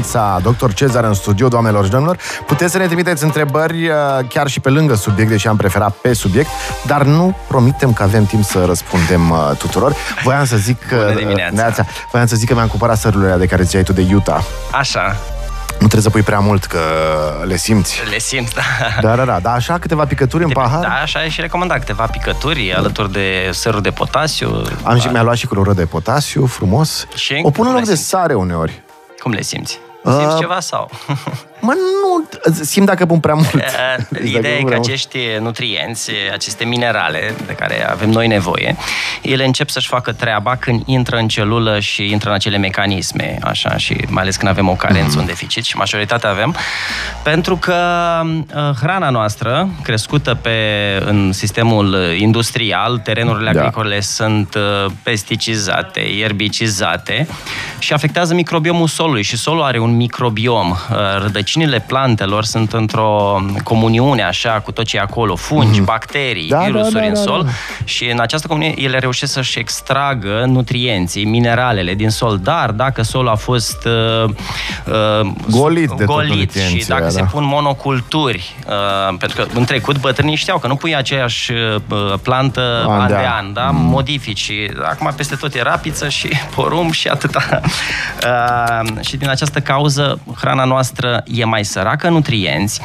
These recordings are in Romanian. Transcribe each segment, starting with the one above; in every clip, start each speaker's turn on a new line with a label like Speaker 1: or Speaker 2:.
Speaker 1: dimineața, doctor Cezar în studio, doamnelor și domnilor. Puteți să ne trimiteți întrebări uh, chiar și pe lângă subiect, deși am preferat pe subiect, dar nu promitem că avem timp să răspundem uh, tuturor. Voiam să zic că...
Speaker 2: Bună dimineața!
Speaker 1: Voiam să zic că mi-am cumpărat sărurile de care ziceai tu de Utah.
Speaker 2: Așa,
Speaker 1: Nu trebuie să pui prea mult, că le simți.
Speaker 2: le simți, da.
Speaker 1: Da, da, da, da, așa câteva picături în pahar.
Speaker 2: Da, așa e și recomandat câteva picături alături de sărul de potasiu.
Speaker 1: Am și mi-a luat și clorură de potasiu, frumos.
Speaker 2: Și
Speaker 1: o pun în
Speaker 2: cum
Speaker 1: loc
Speaker 2: le
Speaker 1: de
Speaker 2: simți?
Speaker 1: sare uneori.
Speaker 2: Cum le simți?
Speaker 1: Uh,
Speaker 2: Simți ceva sau?
Speaker 1: Mă, nu, simt dacă pun prea mult.
Speaker 2: Uh,
Speaker 1: Dacă
Speaker 2: Ideea e
Speaker 1: pun
Speaker 2: că
Speaker 1: prea mult.
Speaker 2: acești nutrienți, aceste minerale de care avem noi nevoie, ele încep să-și facă treaba când intră în celulă și intră în acele mecanisme, așa, și mai ales când avem o carență,
Speaker 1: Mhm.
Speaker 2: un deficit și majoritatea avem, pentru că uh, hrana noastră, crescută pe, în sistemul industrial, terenurile
Speaker 1: Da.
Speaker 2: agricole sunt uh, pesticizate, ierbicizate și afectează microbiomul solului și solul are un microbiom. Uh, Rădăcinile plantelor sunt într-o comuniune așa cu tot ce e acolo, fungi, bacterii,
Speaker 1: Mhm. Da, da,
Speaker 2: virusuri
Speaker 1: da,
Speaker 2: în
Speaker 1: da,
Speaker 2: sol
Speaker 1: da.
Speaker 2: și în această comuniune ele reușesc să-și extragă nutrienții, mineralele din sol, dar dacă solul a fost uh, uh,
Speaker 1: Golit de tot
Speaker 2: golit și
Speaker 1: nutrienții
Speaker 2: dacă
Speaker 1: ăia,
Speaker 2: se
Speaker 1: da.
Speaker 2: pun monoculturi, uh, pentru că în trecut bătrânii știau că nu pui aceeași uh, plantă
Speaker 1: An
Speaker 2: an
Speaker 1: de
Speaker 2: de
Speaker 1: an.
Speaker 2: an, da? modifici și acum peste tot e rapiță și porumb și atâta. Uh, și din această cauză hrana noastră e mai săracă în nutrienți.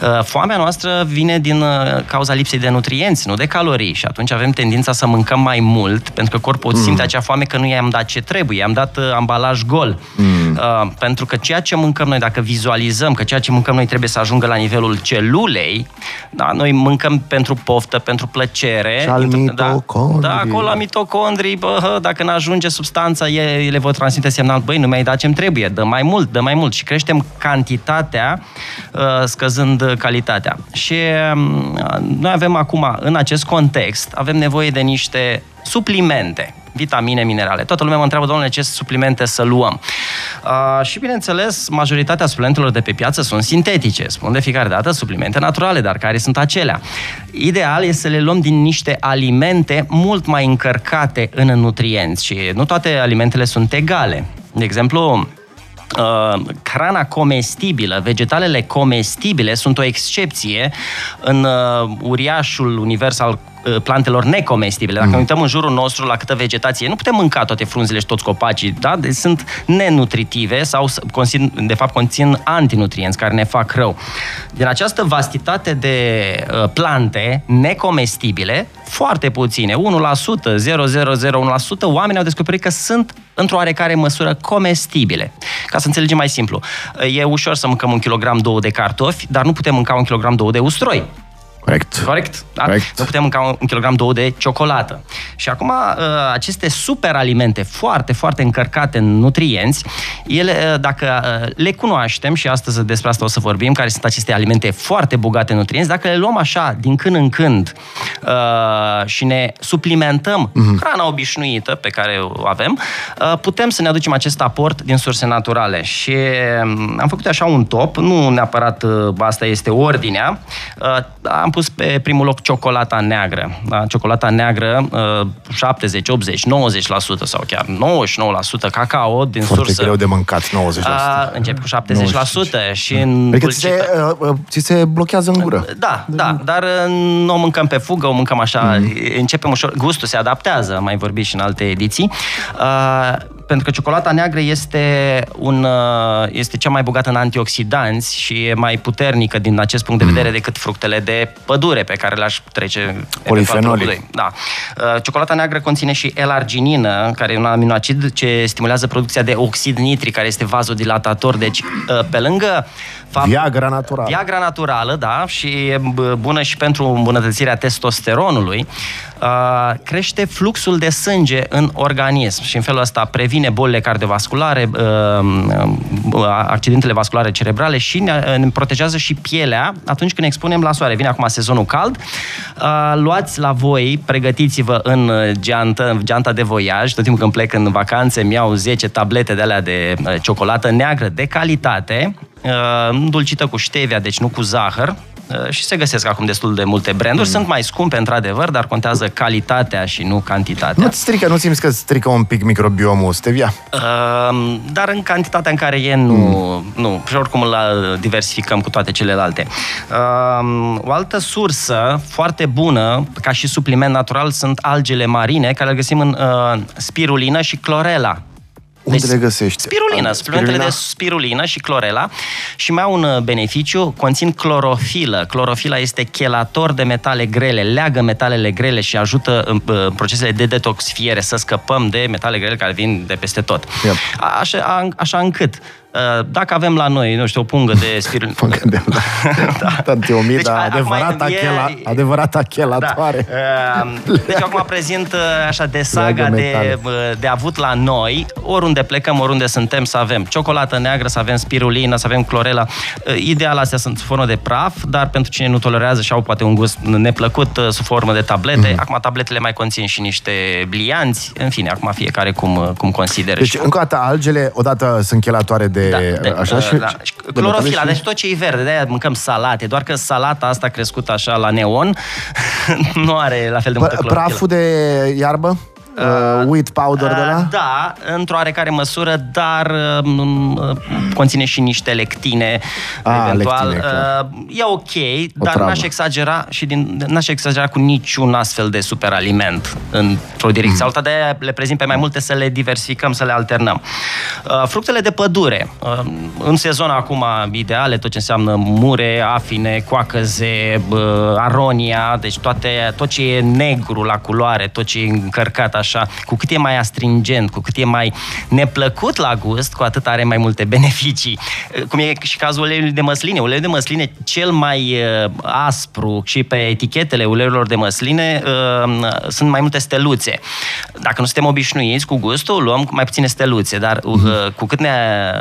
Speaker 2: Uh, foamea noastră vine din uh, cauza lipsei de nutrienți, nu de calorii și atunci avem tendința să mâncăm mai mult pentru că corpul mm. simte acea foame că nu i-am dat ce trebuie, i-am dat uh, ambalaj gol. Mm. Uh, pentru că ceea ce mâncăm noi, dacă vizualizăm că ceea ce mâncăm noi trebuie să ajungă la nivelul celulei, da, noi mâncăm pentru poftă, pentru plăcere.
Speaker 1: Și al
Speaker 2: da,
Speaker 1: mitocondrii.
Speaker 2: da, acolo la mitocondrii, bă, hă, dacă nu ajunge substanța, e- ele vor transmite semnal, băi, nu mi-ai dat ce-mi trebuie, dă mai mult, dă mai mult și creștem cantitatea uh, scăzând calitatea. Și um, noi avem acum, în acest context, avem nevoie de niște suplimente vitamine, minerale. Toată lumea mă întreabă, domnule, ce suplimente să luăm? Uh, și, bineînțeles, majoritatea suplimentelor de pe piață sunt sintetice. Spun de fiecare dată suplimente naturale, dar care sunt acelea? Ideal este să le luăm din niște alimente mult mai încărcate în nutrienți și nu toate alimentele sunt egale. De exemplu, Uh, hrana comestibilă, vegetalele comestibile sunt o excepție în uh, uriașul univers al uh, plantelor necomestibile. Dacă mm. uităm în jurul nostru la câtă vegetație, nu putem mânca toate frunzele și toți copacii, da? Deci sunt nenutritive sau s- conțin, de fapt conțin antinutrienți care ne fac rău. Din această vastitate de uh, plante necomestibile, foarte puține, 1%, 0,001%, oamenii au descoperit că sunt într-o oarecare măsură comestibile. Ca să înțelegem mai simplu, e ușor să mâncăm un kilogram, două de cartofi, dar nu putem mânca un kilogram, două de usturoi.
Speaker 1: Corect.
Speaker 2: Corect? Da?
Speaker 1: Corect.
Speaker 2: Nu putem mânca un, un kilogram, două de ciocolată. Și acum, uh, aceste superalimente foarte, foarte încărcate în nutrienți, ele, uh, dacă uh, le cunoaștem, și astăzi despre asta o să vorbim, care sunt aceste alimente foarte bogate în nutrienți, dacă le luăm așa, din când în când, uh, și ne suplimentăm
Speaker 1: Mhm.
Speaker 2: hrana obișnuită pe care o avem, uh, putem să ne aducem acest aport din surse naturale. Și um, am făcut așa un top, nu neapărat uh, asta este ordinea, uh, am pus pe primul loc ciocolata neagră. Da? Ciocolata neagră, uh, 70, 80, 90% sau chiar 99% cacao din
Speaker 1: Foarte
Speaker 2: sursă.
Speaker 1: greu de mâncat, 90%.
Speaker 2: A, încep cu 70% și în
Speaker 1: Adică ți se,
Speaker 2: dulcită-
Speaker 1: uh, uh, ți se blochează în gură.
Speaker 2: da, da, dar uh, nu o mâncăm pe fugă, o mâncăm așa, mm. începem ușor, gustul se adaptează, mai vorbi și în alte ediții, uh, pentru că ciocolata neagră este, un, uh, este cea mai bogată în antioxidanți și e mai puternică din acest punct de vedere decât fructele de pădure pe care le-aș trece eventual
Speaker 1: Polifenolii.
Speaker 2: pe locul doi. Da. Uh, Ciocolata neagră conține și L-arginină, care e un aminoacid ce stimulează producția de oxid nitric, care este vazodilatator. Deci, uh, pe lângă fapt-
Speaker 1: Viagra naturală.
Speaker 2: Viagra naturală, da, și e b- bună și pentru îmbunătățirea testosteronului. Uh, crește fluxul de sânge în organism și în felul ăsta previne bolile cardiovasculare, uh, uh, accidentele vasculare cerebrale și ne, ne protejează și pielea atunci când ne expunem la soare. Vine acum sezonul cald, uh, luați la voi, pregătiți-vă în uh, geantă, în geanta de voiaj, tot timpul când plec în vacanțe, mi-au 10 tablete de alea de uh, ciocolată neagră de calitate, uh, îndulcită cu stevia, deci nu cu zahăr, uh, și se găsesc acum destul de multe branduri. Sunt mai scumpe, într-adevăr, dar contează calitatea și nu cantitatea.
Speaker 1: Nu-ți strică, nu simți că strică un pic microbiomul stevia?
Speaker 2: Uh, dar în cantitatea în care e, nu, mm. nu. Și oricum îl diversificăm cu toate celelalte. Uh, o altă sursă foarte bună, ca și supliment natural, sunt algele marine, care le găsim în uh, spirulină și clorela.
Speaker 1: Unde deci, le găsești?
Speaker 2: Spirulina, suplimentele de spirulină și clorela și mai au un uh, beneficiu, conțin clorofilă. Clorofila este chelator de metale grele, leagă metalele grele și ajută în, în procesele de detoxifiere să scăpăm de metale grele care vin de peste tot. Yep. Așa, așa încât Uh, dacă avem la noi, nu știu, o pungă de spirul...
Speaker 1: Mă gândeam, da. da. Tantiomida, deci, adevărata, e, chela, adevărata chelatoare.
Speaker 2: Da. Uh, deci acum prezint uh, așa de saga de, de avut la noi, oriunde plecăm, oriunde suntem, să avem ciocolată neagră, să avem spirulină, să avem clorela. Ideal, astea sunt formă de praf, dar pentru cine nu tolerează și au poate un gust neplăcut, sub formă de tablete. Mm. Acum tabletele mai conțin și niște blianți. În fine, acum fiecare cum, cum consideră.
Speaker 1: Deci, încă o dată, algele, odată sunt chelatoare de da, de,
Speaker 2: așa și... Da. De Clorofila, și... deci tot ce e verde, de-aia mâncăm salate, doar că salata asta crescută așa la neon nu are la fel de multă clorofila.
Speaker 1: Praful de iarbă? Uh, wheat powder uh, de la?
Speaker 2: Da, într-o oarecare măsură, dar uh, conține și niște lectine, ah, eventual. Lectine, uh, e ok, o dar travă. n-aș exagera și din, n-aș exagera cu niciun astfel de superaliment într-o direcție mm. alta, de aia le prezint pe mai multe să le diversificăm, să le alternăm. Uh, fructele de pădure, uh, în sezon acum ideale, tot ce înseamnă mure, afine, coacăze, uh, aronia, deci toate, tot ce e negru la culoare, tot ce e încărcat așa, cu cât e mai astringent, cu cât e mai neplăcut la gust, cu atât are mai multe beneficii. Cum e și cazul uleiului de măsline. Uleiul de măsline cel mai uh, aspru și pe etichetele uleiurilor de măsline uh, sunt mai multe steluțe. Dacă nu suntem obișnuiți cu gustul, luăm mai puține steluțe, dar uh, uh-huh. cu cât ne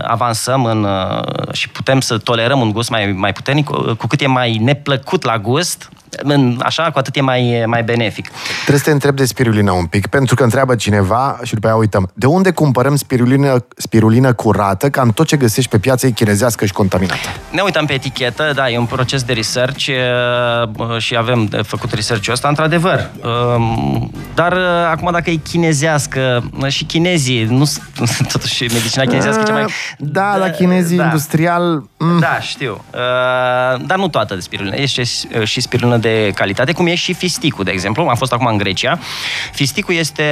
Speaker 2: avansăm în, uh, și putem să tolerăm un gust mai, mai puternic, cu cât e mai neplăcut la gust, în, așa, cu atât e mai, mai benefic.
Speaker 1: Trebuie să te întreb de spirulină un pic, pentru că întreabă cineva și după aia uităm. De unde cumpărăm spirulină, spirulină curată, cam tot ce găsești pe piață e chinezească și contaminată?
Speaker 2: Ne uităm pe etichetă, da, e un proces de research uh, și avem de făcut research-ul ăsta, într-adevăr. Um, dar uh, acum dacă e chinezească, și chinezii, nu totuși medicina chinezească ce mai...
Speaker 1: Da, la chinezii da. industrial...
Speaker 2: Mm. Da, știu. Uh, dar nu toată de spirulină. Este și spirulină de calitate, cum e și fisticul, de exemplu. Am fost acum în Grecia. Fisticul este,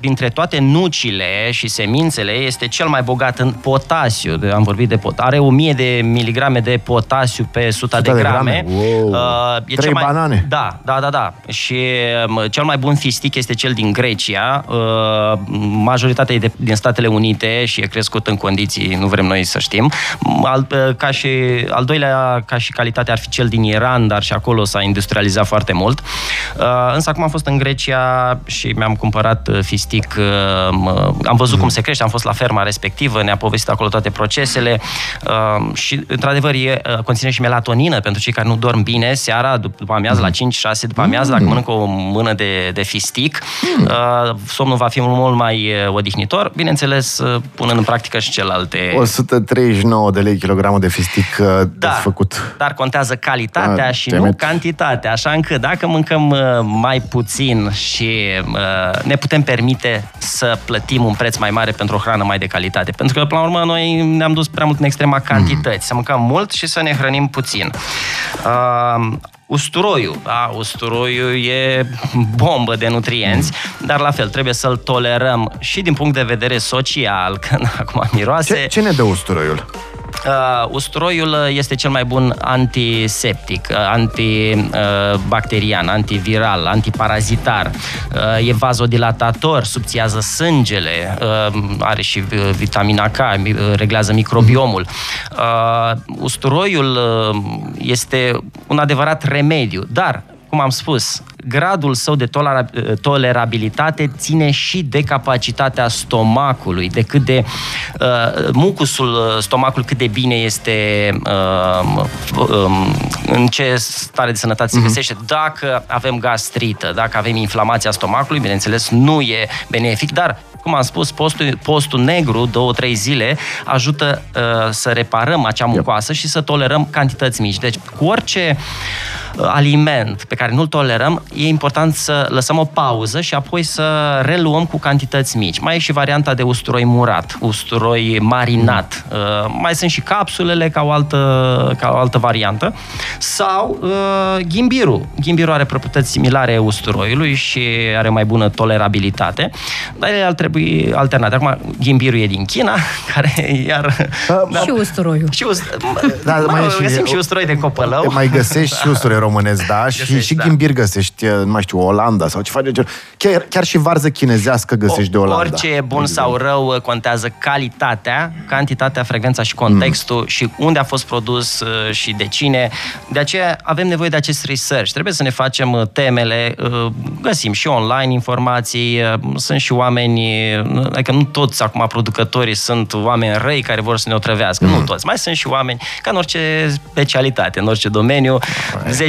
Speaker 2: printre toate nucile și semințele, este cel mai bogat în potasiu. Am vorbit de pot. Are 1000 de miligrame de potasiu pe 100, 100 de grame.
Speaker 1: De grame. Wow. Uh, e Trei mai... banane.
Speaker 2: Da, da, da, da. Și um, cel mai bun fistic este cel din Grecia. Uh, majoritatea e de, din Statele Unite și e crescut în condiții, nu vrem noi să știm. Al, uh, ca și, al doilea, ca și calitate, ar fi cel din Iran, dar și acolo s-a industrializat industrializat foarte mult. Uh, însă acum am fost în Grecia și mi-am cumpărat uh, fistic, uh, am văzut cum se crește, am fost la ferma respectivă, ne-a povestit acolo toate procesele și, într-adevăr, e, conține și melatonină pentru cei care nu dorm bine seara, după amiază, la 5-6 după amiază, dacă mm. mănâncă o mână de, de fistic, mm. somnul va fi mult mai odihnitor, bineînțeles, punând în practică și celelalte.
Speaker 1: 139 de lei kilogramul de fistic da, făcut.
Speaker 2: dar contează calitatea da, și nu cantitatea calitate, așa încât dacă mâncăm uh, mai puțin și uh, ne putem permite să plătim un preț mai mare pentru o hrană mai de calitate. Pentru că, până la urmă, noi ne-am dus prea mult în extrema cantități, mm. să mâncăm mult și să ne hrănim puțin. Uh, usturoiul, da, usturoiul e bombă de nutrienți, dar la fel trebuie să-l tolerăm și din punct de vedere social, că acum miroase.
Speaker 1: Ce, ce ne dă usturoiul?
Speaker 2: Uh, usturoiul este cel mai bun antiseptic, uh, antibacterian, antiviral, antiparazitar. Uh, e vazodilatator, subțiază sângele, uh, are și uh, vitamina K, uh, reglează microbiomul. Uh, usturoiul uh, este un adevărat remediu, dar cum am spus, gradul său de tolera- tolerabilitate ține și de capacitatea stomacului, de cât de uh, mucusul uh, stomacului cât de bine este uh, um, în ce stare de sănătate se găsește. Dacă avem gastrită, dacă avem inflamația stomacului, bineînțeles, nu e benefic, dar cum am spus, postul, postul negru, două, trei zile, ajută uh, să reparăm acea mucoasă și să tolerăm cantități mici. Deci, cu orice uh, aliment pe care nu-l tolerăm, e important să lăsăm o pauză și apoi să reluăm cu cantități mici. Mai e și varianta de usturoi murat, usturoi marinat. Uh, mai sunt și capsulele ca o altă, ca o altă variantă. Sau uh, ghimbirul. Ghimbirul are proprietăți similare usturoiului și are mai bună tolerabilitate, dar el ar trebui alternate. Acum, ghimbirul e din China, care iar...
Speaker 3: Da. Și usturoiul.
Speaker 2: Și ust... da, mă, mai găsim și, și usturoi de copălău.
Speaker 1: Mai găsești și usturoi românesc, da? Găsești, și, și da. ghimbir găsești, nu mai știu, Olanda sau ceva de genul. Chiar, chiar și varză chinezească găsești o, de Olanda.
Speaker 2: Orice e bun sau rău contează calitatea, cantitatea, frecvența și contextul mm. și unde a fost produs uh, și de cine. De aceea avem nevoie de acest research. Trebuie să ne facem uh, temele, uh, găsim și online informații, sunt și oameni, adică nu toți acum producătorii sunt oameni răi care vor să ne otrăvească, mm. nu toți. Mai sunt și oameni, ca în orice specialitate, în orice domeniu,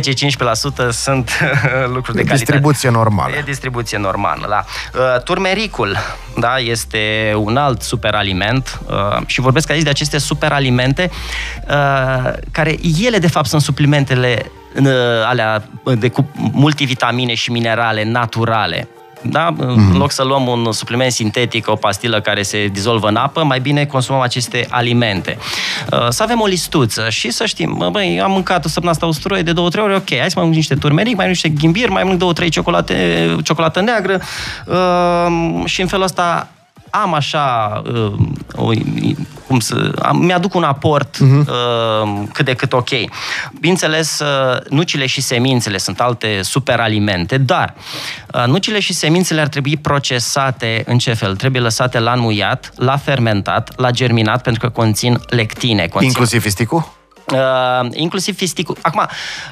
Speaker 2: 10-15% sunt lucruri de calitate.
Speaker 1: Distribuție normală.
Speaker 2: E distribuție normală, da. Turmericul, da, este un alt superaliment și vorbesc aici de aceste superalimente care ele de fapt sunt suplimentele alea de cu multivitamine și minerale naturale. Da? Mm-hmm. În mhm. loc să luăm un supliment sintetic, o pastilă care se dizolvă în apă, mai bine consumăm aceste alimente. Uh, să avem o listuță și să știm, băi, am mâncat o săptămână asta usturoi de două, trei ore, ok, hai să mai mănânc niște turmeric, mai mănânc niște ghimbir, mai mănânc două, trei ciocolate, ciocolată neagră uh, și în felul ăsta am așa, uh, o, cum să, am, mi-aduc un aport uh-huh. uh, cât de cât ok. Bineînțeles, uh, nucile și semințele sunt alte superalimente, dar uh, nucile și semințele ar trebui procesate în ce fel? Trebuie lăsate la înmuiat, la fermentat, la germinat, pentru că conțin lectine. Conțin...
Speaker 1: Inclusiv fisticul?
Speaker 2: Uh, inclusiv fisticul. Acum,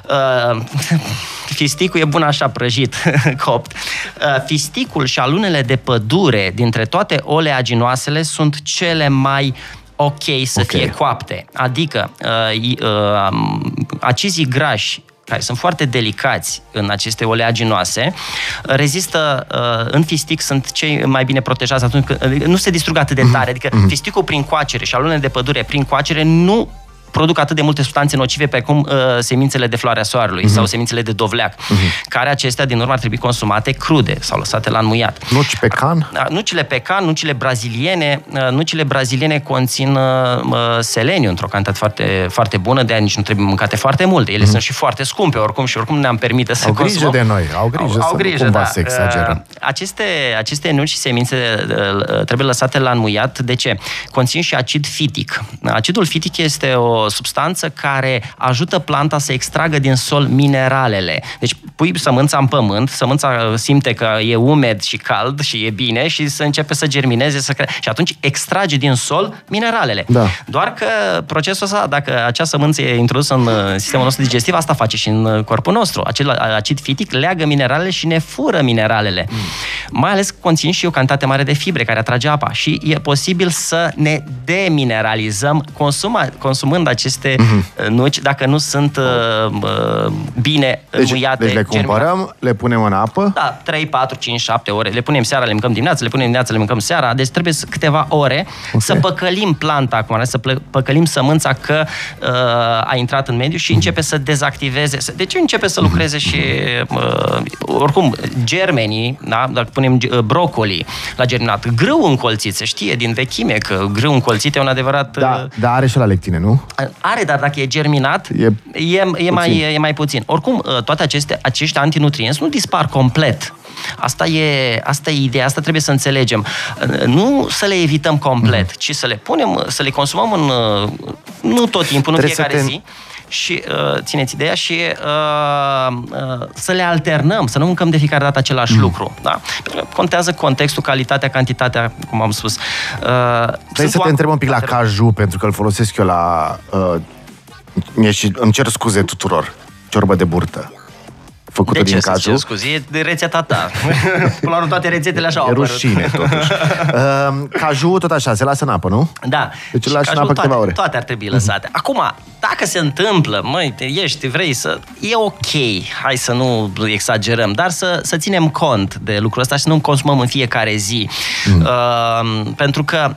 Speaker 2: uh, fisticul e bun așa prăjit, copt. Uh, fisticul și alunele de pădure dintre toate oleaginoasele sunt cele mai ok să okay. fie coapte. Adică uh, uh, acizii grași care sunt foarte delicați în aceste oleaginoase, rezistă uh, în fistic, sunt cei mai bine protejați atunci când nu se distrug atât de tare. Adică mm-hmm. fisticul prin coacere și alunele de pădure prin coacere nu produc atât de multe substanțe nocive precum uh, semințele de floarea soarelui uh-huh. sau semințele de dovleac, uh-huh. care acestea din urmă ar trebui consumate crude sau lăsate la înmuiat.
Speaker 1: Nuci pe can?
Speaker 2: Da, nucile pe can, nucile braziliene, uh, nucile braziliene conțin uh, uh, seleniu într-o cantitate foarte, foarte bună, de aia nici nu trebuie mâncate foarte multe. Ele uh-huh. sunt și foarte scumpe oricum și oricum ne-am permite să
Speaker 1: au
Speaker 2: grijă
Speaker 1: consumăm. de noi, au grijă au, au grijă, să cumva da. să exagerăm.
Speaker 2: Aceste, aceste nuci și semințe trebuie lăsate la înmuiat. De ce? Conțin și acid fitic. Acidul fitic este o substanță care ajută planta să extragă din sol mineralele. Deci pui sămânța în pământ, sămânța simte că e umed și cald și e bine și să începe să germineze să cre- și atunci extrage din sol mineralele.
Speaker 1: Da.
Speaker 2: Doar că procesul ăsta, dacă acea sămânță e introdusă în uh, sistemul nostru digestiv, asta face și în uh, corpul nostru. Acel acid fitic leagă mineralele și ne fură mineralele. Mm. Mai ales conțin și o cantitate mare de fibre care atrage apa și e posibil să ne demineralizăm consuma, consumând aceste mm-hmm. nuci dacă nu sunt uh, bine
Speaker 1: deci,
Speaker 2: muiate.
Speaker 1: Deci le cumpărăm, germinate. le punem în apă?
Speaker 2: Da, 3, 4, 5, 7 ore. Le punem seara, le mâncăm dimineața, le punem dimineața, le mâncăm seara. Deci trebuie câteva ore okay. să păcălim planta acum, să păcălim sămânța că uh, a intrat în mediu și începe să dezactiveze. Deci începe să lucreze și uh, oricum germenii, da? dacă punem uh, brocoli la germinat, grâu încolțit, se știe din vechime că grâu încolțit e un adevărat...
Speaker 1: Da, uh, dar are și la lectine, nu?
Speaker 2: Are, dar dacă e germinat, e, e, e, mai, e, e mai puțin. Oricum, uh, toate aceste, acești antinutrienți nu dispar complet. Asta e, asta e ideea, asta trebuie să înțelegem. Uh, nu să le evităm complet, mm. ci să le punem, să le consumăm în, nu tot timpul, nu fiecare te... zi și uh, țineți ideea și uh, uh, să le alternăm, să nu mâncăm de fiecare dată același mm. lucru. Da? Contează contextul, calitatea, cantitatea, cum am spus.
Speaker 1: Uh, Trebuie să te întreb un pic la caju, pentru că îl folosesc eu la... Uh, și îmi cer scuze tuturor. Ciorbă de burtă. Făcută
Speaker 2: de
Speaker 1: din
Speaker 2: ce să
Speaker 1: caju.
Speaker 2: cer scuze? E de rețeta ta. Până la urmă toate rețetele așa au
Speaker 1: E
Speaker 2: apărut.
Speaker 1: rușine, totuși. Uh, caju, tot așa, se lasă în apă, nu?
Speaker 2: Da.
Speaker 1: Deci îl
Speaker 2: Și
Speaker 1: lași în
Speaker 2: cajul
Speaker 1: apă câteva
Speaker 2: toate,
Speaker 1: ore.
Speaker 2: Toate ar trebui lăsate. Acum, dacă se întâmplă, măi, te ești, vrei să... E ok, hai să nu exagerăm, dar să, să ținem cont de lucrul ăsta și să nu consumăm în fiecare zi.
Speaker 1: Mm.
Speaker 2: Uh, pentru că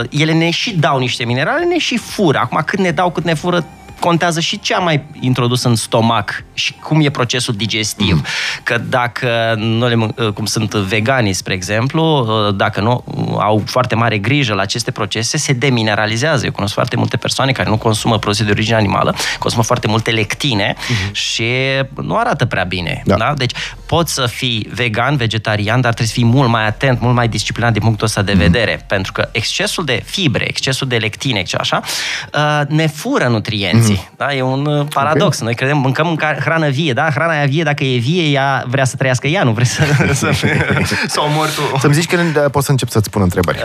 Speaker 2: uh, ele ne și dau niște minerale, ne și fură. Acum, cât ne dau, cât ne fură, contează și ce am mai introdus în stomac și cum e procesul digestiv.
Speaker 1: Mm.
Speaker 2: Că dacă nu le, mân- cum sunt veganii, spre exemplu, dacă nu au foarte mare grijă la aceste procese, se demineralizează. Eu cunosc foarte multe persoane care nu consumă produse de origine animală, consumă foarte multe lectine și nu arată prea bine.
Speaker 1: Da.
Speaker 2: Da. Deci poți să fii vegan, vegetarian, dar trebuie să fii mult mai atent, mult mai disciplinat din punctul ăsta de vedere, pentru că excesul de fibre, excesul de lectine, etc., așa, uh, ne fură nutrienții. Da? E un uh, paradox. Noi credem, mâncăm mânca- hrană vie, da? Hrana aia vie, dacă e vie, ea vrea să trăiască ea, nu vrei să, să, să o mori tu.
Speaker 1: Să-mi zici când uh, pot să încep să-ți pun întrebări.
Speaker 2: Uh,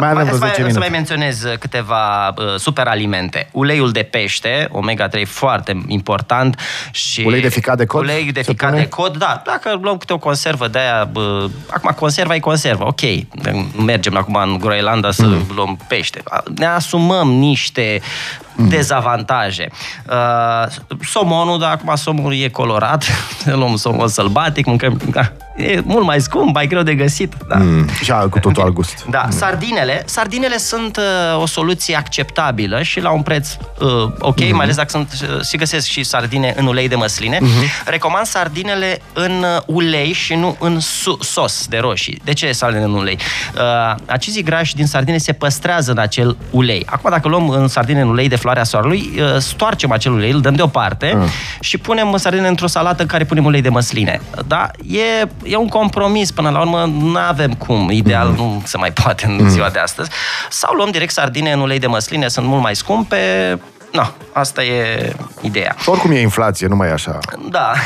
Speaker 1: Mai avem vreo
Speaker 2: să
Speaker 1: 10
Speaker 2: mai, să
Speaker 1: minute.
Speaker 2: mai menționez câteva uh, superalimente. Uleiul de pește, omega-3 foarte important și
Speaker 1: Ulei de ficat de cod,
Speaker 2: Ulei de
Speaker 1: se
Speaker 2: ficat
Speaker 1: pune?
Speaker 2: de cod, da. Dacă luăm câte o conservă de aia, bă, acum conserva e conservă, ok. Mergem acum în Groenlanda să
Speaker 1: Mm.
Speaker 2: luăm pește. Ne asumăm niște
Speaker 1: Mm.
Speaker 2: dezavantaje. Uh, somonul, da, acum somonul e colorat, luăm somon sălbatic, mâncăm, da, e mult mai scump, mai greu de găsit. Da.
Speaker 1: Mm, și a, cu totul alt gust.
Speaker 2: Da, sardinele, sardinele sunt uh, o soluție acceptabilă și la un preț uh, ok,
Speaker 1: Mhm.
Speaker 2: mai ales dacă sunt, uh, și găsesc și sardine în ulei de măsline.
Speaker 1: Mhm.
Speaker 2: Recomand sardinele în uh, ulei și nu în su- sos de roșii. De ce sardine în ulei? Uh, acizii grași din sardine se păstrează în acel ulei. Acum, dacă luăm în sardine în ulei de floarea soarelui, uh, stoarcem acel ulei, îl dăm deoparte
Speaker 1: Ah.
Speaker 2: și punem sardine într-o salată în care punem ulei de măsline. Da? E, e un compromis până la urmă, nu avem cum. Ideal
Speaker 1: Mhm.
Speaker 2: nu se mai poate în ziua de astăzi. Sau luăm direct sardine în ulei de măsline, sunt mult mai scumpe. No, asta e ideea.
Speaker 1: Și oricum e inflație, nu mai e așa.
Speaker 2: Da.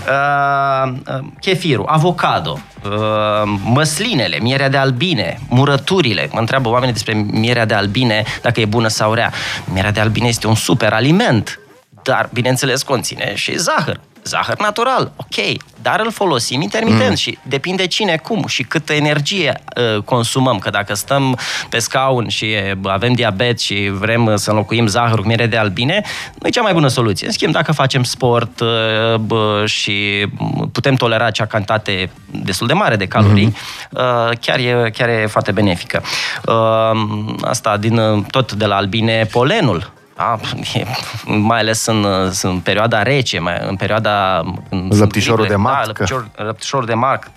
Speaker 2: Uh, uh, Chefirul, avocado, uh, măslinele, mierea de albine, murăturile. Mă întreabă oamenii despre mierea de albine, dacă e bună sau rea. Mierea de albine este un super aliment, dar, bineînțeles, conține și zahăr. Zahăr natural, ok, dar îl folosim intermitent mm. și depinde cine, cum și câtă energie uh, consumăm. Că dacă stăm pe scaun și e, avem diabet și vrem uh, să înlocuim zahărul cu miere de albine, nu e cea mai bună soluție. În schimb, dacă facem sport uh, bă, și putem tolera acea cantitate destul de mare de calorii, mm-hmm. uh, chiar, e, chiar e foarte benefică. Uh, asta din uh, tot de la albine, polenul. Da, e, mai ales în, în perioada rece, mai, în perioada... În,
Speaker 1: Lăptișorul de
Speaker 2: Da,
Speaker 1: matcă.
Speaker 2: lăptișor, lăptișorul de matcă.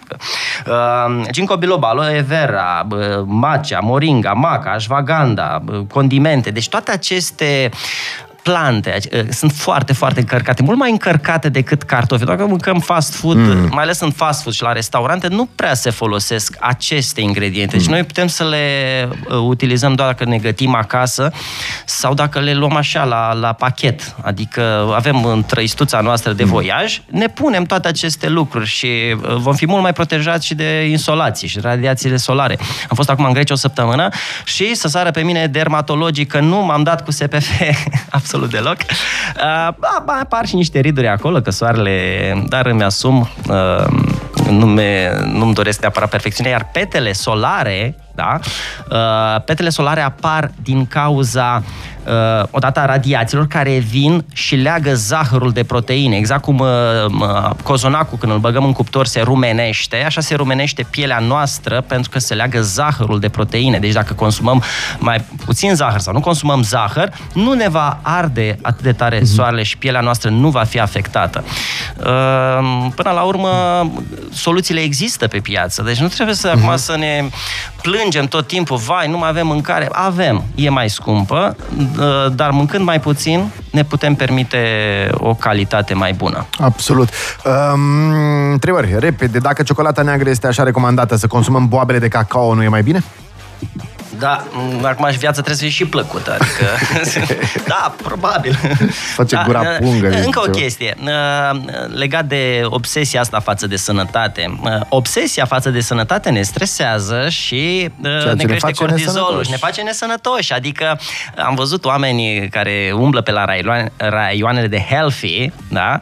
Speaker 2: Uh, ginkgo biloba, aloe vera, uh, matcha, moringa, maca, ashwagandha, uh, condimente. Deci toate aceste plante uh, sunt foarte, foarte încărcate, mult mai încărcate decât cartofi. Dacă mâncăm fast food, mm. mai ales în fast food și la restaurante, nu prea se folosesc aceste ingrediente. Deci noi putem să le uh, utilizăm doar dacă ne gătim acasă sau dacă le luăm așa la, la pachet. Adică avem în trăistuța noastră de voiaj, ne punem toate aceste lucruri și uh, vom fi mult mai protejați și de insolații și de radiațiile solare. Am fost acum în Grecia o săptămână și să sară pe mine dermatologii că nu m-am dat cu SPF absolut deloc. Uh, ba, ba, apar și niște riduri acolo, că soarele, dar îmi asum, uh, nu nu-mi doresc neapărat perfecțiunea, iar petele solare, da, uh, petele solare apar din cauza uh, odată a radiațiilor care vin și leagă zahărul de proteine. Exact cum uh, uh, cozonacul, când îl băgăm în cuptor, se rumenește, așa se rumenește pielea noastră pentru că se leagă zahărul de proteine. Deci dacă consumăm mai puțin zahăr sau nu consumăm zahăr, nu ne va arde atât de tare
Speaker 1: Mhm.
Speaker 2: soarele și pielea noastră nu va fi afectată. Uh, Până la urmă, soluțiile există pe piață, deci nu trebuie să acum să ne plângem tot timpul, vai, nu mai avem mâncare. Avem, e mai scumpă, uh, dar mâncând mai puțin ne putem permite o calitate mai bună.
Speaker 1: Absolut. Um, întrebări, repede. Dacă ciocolata neagră este așa recomandată, să consumăm boabele de cacao, nu e mai bine?
Speaker 2: Da, m, acum și viața trebuie să fie și plăcută, adică... da, probabil.
Speaker 1: Face
Speaker 2: da,
Speaker 1: gura
Speaker 2: uh,
Speaker 1: pungă,
Speaker 2: Încă o
Speaker 1: ceva.
Speaker 2: chestie, uh, legat de obsesia asta față de sănătate. Uh, Obsesia față de sănătate ne stresează și uh,
Speaker 1: ce
Speaker 2: ne
Speaker 1: ne
Speaker 2: crește
Speaker 1: face
Speaker 2: cortizolul
Speaker 1: nesănătoși.
Speaker 2: și ne face nesănătoși. Adică am văzut oameni care umblă pe la raioane, raioanele de healthy, da?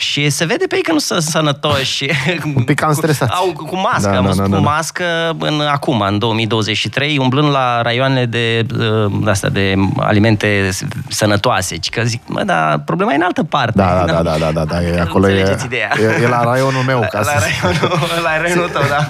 Speaker 2: Și se vede pe ei că nu sunt sănătoși.
Speaker 1: Un pic cam stresați.
Speaker 2: Au cu mască,
Speaker 1: Da,
Speaker 2: am
Speaker 1: da,
Speaker 2: văzut
Speaker 1: da,
Speaker 2: cu
Speaker 1: da, da.
Speaker 2: mască în, acum, în 2023, umblând la raioanele de, uh, de, astea, de alimente sănătoase. Ci că zic, mă, dar problema e în altă parte.
Speaker 1: Da, da, da, da, da, da, da, e,
Speaker 2: Nu
Speaker 1: acolo e,
Speaker 2: înțelegeți ideea.
Speaker 1: e, e la raionul meu, ca
Speaker 2: la,
Speaker 1: să
Speaker 2: la,
Speaker 1: zic.
Speaker 2: raionul, la raionul tău, da.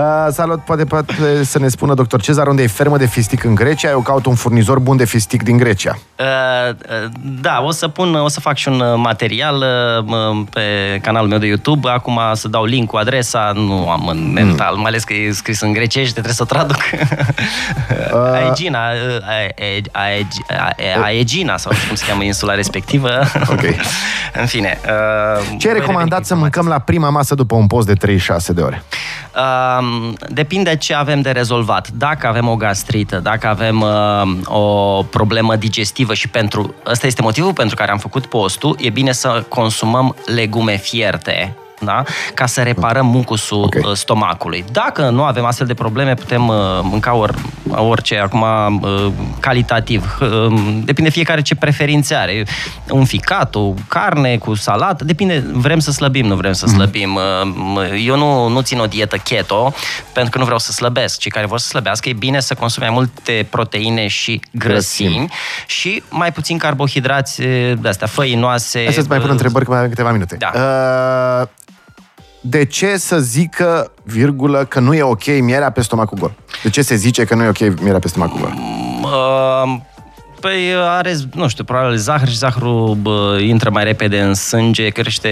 Speaker 1: Uh, salut, poate, poate să ne spună doctor Cezar unde e fermă de fistic în Grecia. Eu caut un furnizor bun de fistic din Grecia.
Speaker 2: Uh, uh, Da, o să pun, o să fac și un uh, material uh, pe canalul meu de YouTube. Acum să dau link cu adresa, nu am în mental, mai ales că e scris în grecește, trebuie să o traduc. Aegina, uh, Ae- Ae- Ae- Aegina, sau cum se cheamă insula respectivă.
Speaker 1: Ok.
Speaker 2: în fine. uh,
Speaker 1: Ce e
Speaker 2: voi
Speaker 1: recomandat
Speaker 2: reveni cu
Speaker 1: să
Speaker 2: informații.
Speaker 1: mâncăm la prima masă după un post de 36 de ore?
Speaker 2: Um, depinde ce avem de rezolvat. Dacă avem o gastrită, dacă avem uh, o problemă digestivă și pentru... Ăsta este motivul pentru care am făcut postul, e bine să consumăm legume fierte, da? ca să reparăm mucusul
Speaker 1: Ok.
Speaker 2: okay. stomacului. Dacă nu avem astfel de probleme, putem uh, mânca or, orice, acum uh, calitativ. Uh, depinde fiecare ce preferințe are. Un ficat, o carne cu salată, depinde, vrem să slăbim, nu vrem să slăbim. Uh, Eu nu, nu țin o dietă keto, pentru că nu vreau să slăbesc. Cei care vor să slăbească, e bine să consume mai multe proteine și grăsimi și mai puțin carbohidrați eh, de astea, făinoase.
Speaker 1: Hai să-ți mai pun
Speaker 2: uh,
Speaker 1: întrebări, că mai avem câteva minute.
Speaker 2: Da.
Speaker 1: Uh, de ce să zică, virgulă, că nu e ok mierea pe stomacul gol? De ce se zice că nu e ok mierea pe stomacul gol?
Speaker 2: Uh, Păi are, nu știu, probabil zahăr și zahărul bă, intră mai repede în sânge, crește...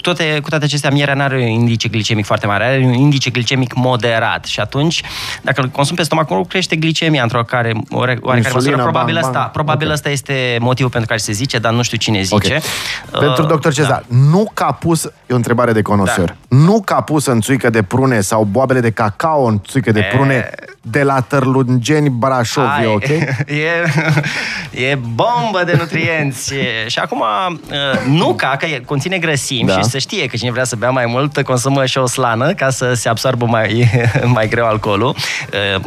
Speaker 2: Toate, cu toate acestea, mierea nu are un indice glicemic foarte mare, are un indice glicemic moderat și atunci, dacă îl consumi pe stomacul, crește glicemia într-o care, oare, oarecare
Speaker 1: Insulină,
Speaker 2: măsură. Probabil,
Speaker 1: bang,
Speaker 2: asta,
Speaker 1: bang.
Speaker 2: probabil
Speaker 1: Ok.
Speaker 2: ăsta este motivul pentru care se zice, dar nu știu cine
Speaker 1: Ok.
Speaker 2: zice.
Speaker 1: Pentru
Speaker 2: Uh,
Speaker 1: doctor Cezar, nu ca pus, e o întrebare de conosor, nu ca pus în țuică de prune sau boabele de cacao în țuică de
Speaker 2: E.
Speaker 1: prune de la Tărlungeni Brașov, e
Speaker 2: Ai,
Speaker 1: ok?
Speaker 2: E, e bombă de nutrienți. E- Și acum, uh, nuca, că e- conține grăsimi
Speaker 1: Da.
Speaker 2: și se știe că cine vrea să bea mai mult, consumă și o slană ca să se absorbă mai, mai greu alcoolul.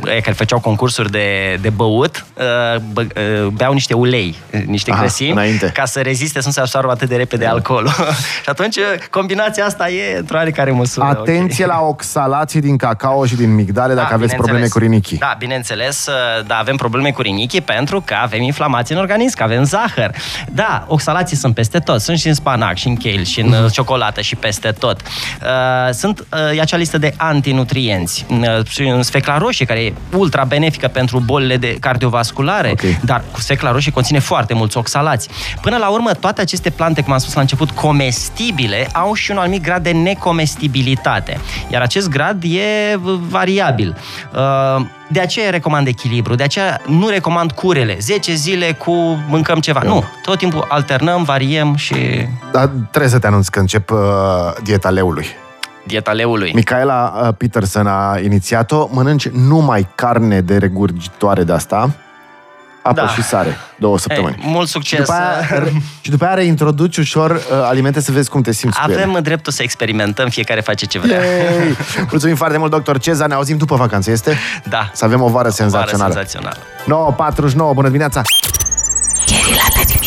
Speaker 2: Uh, Ei care făceau concursuri de, de băut, uh, bă, uh, beau niște ulei, niște
Speaker 1: Aha,
Speaker 2: grăsimi,
Speaker 1: înainte.
Speaker 2: ca să reziste să nu se absorbă atât de repede alcoolul. și atunci, uh, combinația asta e într-o oarecare măsură. ok.
Speaker 1: Atenție la oxalații din cacao și din migdale dacă aveți probleme
Speaker 2: bineînțeles.
Speaker 1: cu rinichii.
Speaker 2: Da, bineînțeles, uh, da, avem probleme cu rinichii pentru că avem inflamație în organism, că avem zahăr. Da, oxalații sunt peste tot, sunt și în spanac, și în kale, și în
Speaker 1: Mhm.
Speaker 2: uh, ciocolată, și peste tot. Uh, Sunt, uh, e acea listă de antinutrienți. Uh, Și în sfecla roșie, care e ultra benefică pentru bolile de cardiovasculare,
Speaker 1: Ok.
Speaker 2: dar cu sfecla roșie conține foarte mulți oxalați. Până la urmă, toate aceste plante, cum am spus la început, comestibile, au și un anumit grad de necomestibilitate. Iar acest grad e v- variabil. Uh, De aceea recomand echilibru, de aceea nu recomand curele. 10 zile cu mâncăm ceva. Nu, tot timpul alternăm, variem și
Speaker 1: Dar trebuie să te anunț că încep uh, dieta leului.
Speaker 2: dieta leului.
Speaker 1: Micaela uh, Peterson a inițiat-o, mănânci numai carne de regurgitoare de asta, apă
Speaker 2: Da.
Speaker 1: și sare, două săptămâni.
Speaker 2: Ei, mult succes!
Speaker 1: După aia, și după aia reintroduci ușor uh, alimente să vezi cum te simți cu ele.
Speaker 2: Avem dreptul să experimentăm, fiecare face ce vrea.
Speaker 1: Yay! Mulțumim foarte mult, doctor Cezar. Ne auzim după vacanță, este?
Speaker 2: Da.
Speaker 1: Să avem o vară
Speaker 2: Vară
Speaker 1: senzațională.
Speaker 2: senzațională.
Speaker 1: 9.49, bună dimineața!
Speaker 3: Gherilată dimineață